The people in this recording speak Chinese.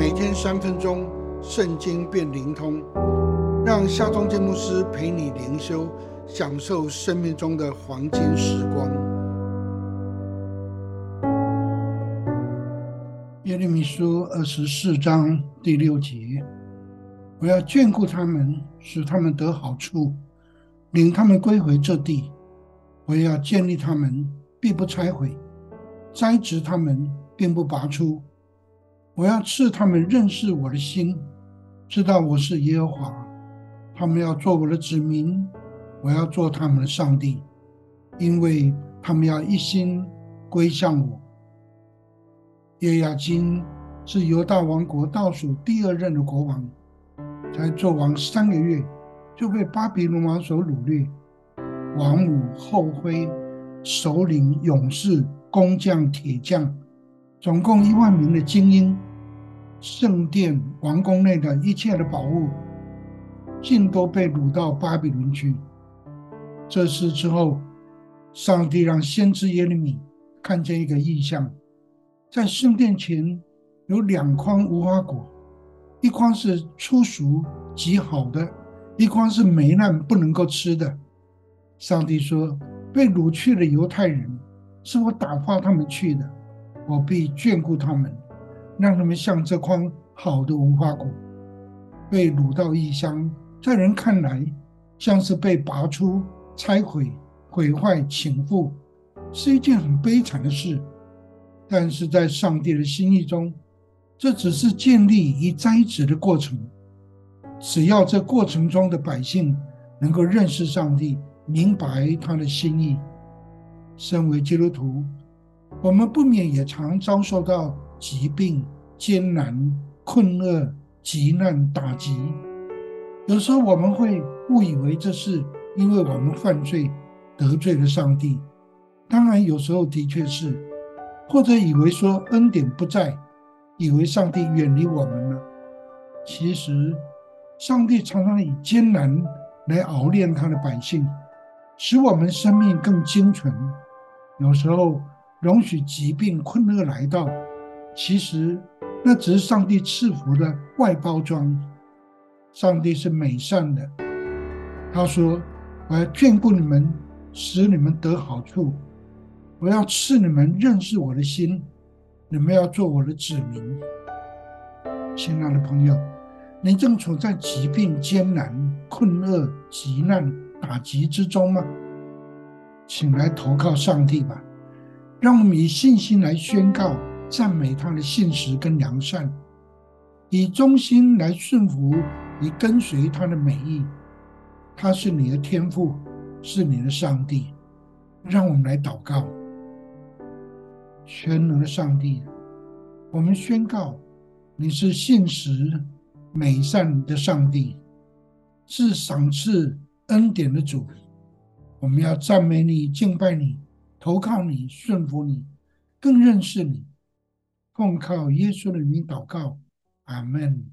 每天三分钟，圣经变灵通，让夏忠建牧师陪你灵修，享受生命中的黄金时光。耶利米书二十四章第六节：我要眷顾他们，使他们得好处，领他们归回这地。我要建立他们，必不拆毁；栽植他们，并不拔出。我要赐他们认识我的心，知道我是耶和华。他们要做我的子民，我要做他们的上帝，因为他们要一心归向我。耶亚金是犹大王国倒数第二任的国王，才做王三个月，就被巴比伦王所掳掠。王母后妃、首领、勇士、工匠、铁匠，总共一万名的精英。圣殿、王宫内的一切的宝物，尽都被掳到巴比伦去。这事之后，上帝让先知耶利米看见一个异象：在圣殿前有两筐无花果，一筐是粗熟极好的，一筐是霉烂不能够吃的。上帝说：“被掳去的犹太人，是我打发他们去的，我必眷顾他们。”让他们像这筐好的无花果，被掳到异乡，在人看来像是被拔出、拆毁、毁坏、倾覆，是一件很悲惨的事。但是在上帝的心意中，这只是建立与栽植的过程。只要这过程中的百姓能够认识上帝，明白他的心意，身为基督徒，我们不免也常遭受到。疾病、艰难、困厄、急难、打击，有时候我们会误以为这是因为我们犯罪得罪了上帝。当然，有时候的确是，或者以为说恩典不在，以为上帝远离我们了。其实，上帝常常以艰难来熬炼他的百姓，使我们生命更精纯。有时候容许疾病、困厄来到。其实，那只是上帝赐福的外包装。上帝是美善的，他说：“我要眷顾你们，使你们得好处；我要赐你们认识我的心，你们要做我的子民。”亲爱的朋友，你正处在疾病、艰难、困厄、急难、打击之中吗？请来投靠上帝吧，让我们以信心来宣告。赞美他的信实跟良善，以忠心来顺服，以跟随他的美意。他是你的天赋，是你的上帝。让我们来祷告。全能的上帝，我们宣告你是信实、美善的上帝，是赏赐恩典的主。我们要赞美你、敬拜你、投靠你、顺服你，更认识你。奉靠耶稣的名祷告，阿门。